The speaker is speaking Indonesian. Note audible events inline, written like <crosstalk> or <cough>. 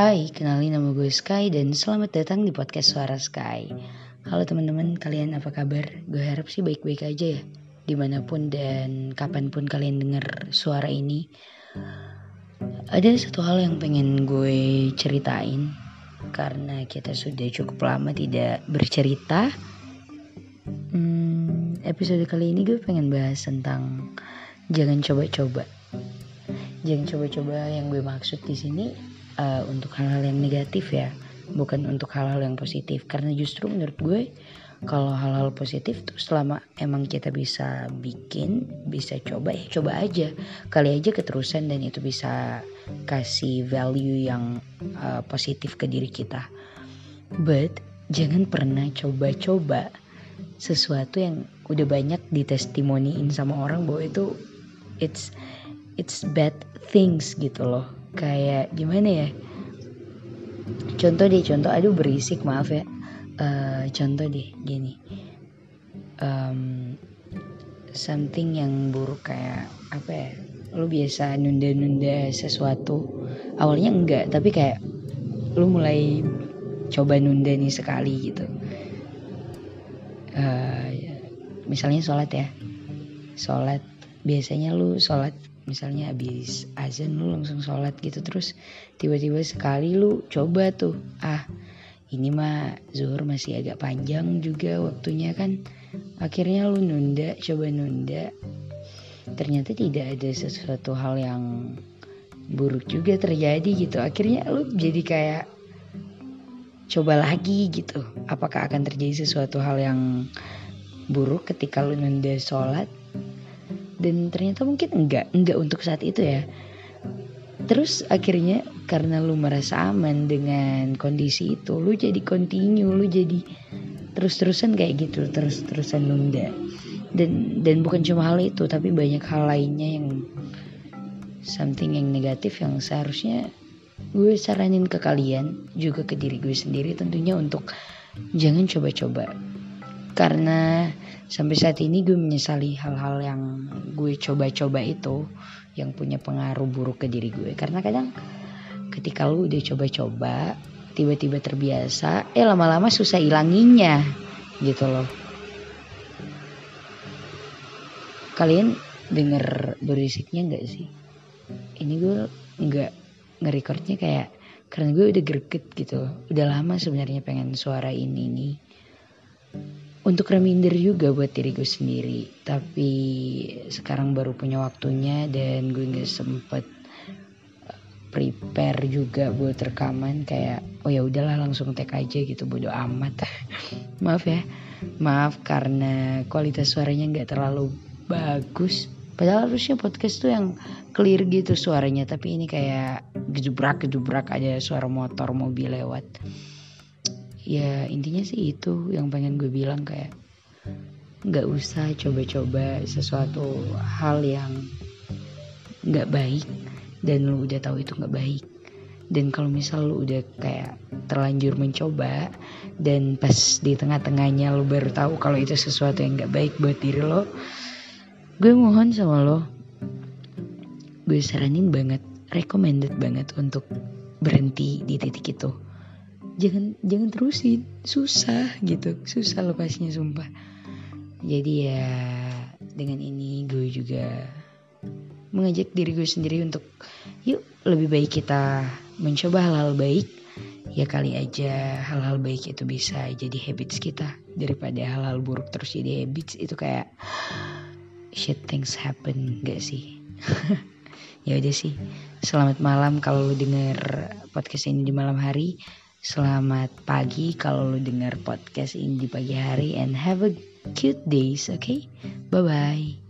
Hai, kenalin nama gue Sky dan selamat datang di podcast Suara Sky. Halo teman-teman, kalian apa kabar? Gue harap sih baik-baik aja ya. Di mana pun dan kapan pun kalian dengar suara ini. Ada satu hal yang pengen gue ceritain. Karena kita sudah cukup lama tidak bercerita. Hmm, episode kali ini gue pengen bahas tentang jangan coba-coba. Jangan coba-coba yang gue maksud di sini uh, untuk hal-hal yang negatif ya bukan untuk hal-hal yang positif. Karena justru menurut gue kalau hal-hal positif tuh selama emang kita bisa bikin bisa coba ya coba aja. Kali aja keterusan dan itu bisa kasih value yang uh, positif ke diri kita. But jangan pernah coba-coba sesuatu yang udah banyak ditestimoniin sama orang bahwa itu it's it's bad things gitu loh. Kayak gimana ya? Contoh deh contoh aduh berisik maaf ya. Uh, contoh deh gini. Um, something yang buruk kayak apa ya? Lu biasa nunda-nunda sesuatu. Awalnya enggak tapi kayak lu mulai coba nunda nih sekali gitu. Uh, misalnya sholat ya. Sholat biasanya lu sholat misalnya habis azan lu langsung sholat gitu terus tiba-tiba sekali lu coba tuh ah ini mah zuhur masih agak panjang juga waktunya kan. Akhirnya lu nunda coba nunda. Ternyata tidak ada sesuatu hal yang buruk juga terjadi gitu. Akhirnya lu jadi kayak coba lagi gitu apakah akan terjadi sesuatu hal yang buruk ketika lu nunda sholat dan ternyata mungkin enggak enggak untuk saat itu ya. Terus akhirnya karena lu merasa aman dengan kondisi itu lu jadi continue lu jadi terus-terusan kayak gitu terus-terusan nunda. Dan dan bukan cuma hal itu tapi banyak hal lainnya yang something yang negatif yang seharusnya gue saranin ke kalian juga ke diri gue sendiri tentunya untuk jangan coba-coba karena sampai saat ini gue menyesali hal-hal yang gue coba-coba itu yang punya pengaruh buruk ke diri gue. Karena kadang ketika lu udah coba-coba tiba-tiba terbiasa eh lama-lama susah ilanginya gitu loh. Kalian denger berisiknya nggak sih? Ini gue nggak ngerekordnya kayak karena gue udah greget gitu. Udah lama sebenarnya pengen suara ini nih untuk reminder juga buat diri gue sendiri. Tapi sekarang baru punya waktunya dan gue nggak sempet eh, prepare juga buat rekaman. Kayak oh ya udahlah langsung tag aja gitu. Bodo amat. <laughs> Maaf ya. Maaf karena kualitas suaranya nggak terlalu bagus. Padahal harusnya podcast tuh yang clear gitu suaranya. Tapi ini kayak gejubrak gejubrak ada suara motor mobil lewat ya intinya sih itu yang pengen gue bilang kayak nggak usah coba-coba sesuatu hal yang nggak baik dan lu udah tahu itu nggak baik. Dan kalau misal lu udah kayak terlanjur mencoba dan pas di tengah-tengahnya lu baru tahu kalau itu sesuatu yang nggak baik buat diri lo gue mohon sama lo gue saranin banget recommended banget untuk berhenti di titik itu jangan jangan terusin. Susah gitu. Susah lepasnya sumpah. Jadi ya dengan ini gue juga mengajak diri gue sendiri untuk yuk lebih baik kita mencoba hal-hal baik. Ya kali aja hal-hal baik itu bisa jadi habits kita. Daripada hal-hal buruk terus jadi habits itu kayak shit things happen. Gak sih. <laughs> Ya udah sih. Selamat malam kalau lu denger podcast ini di malam hari Selamat pagi kalau lu dengar podcast ini di pagi hari and have a cute days, okay? Bye bye.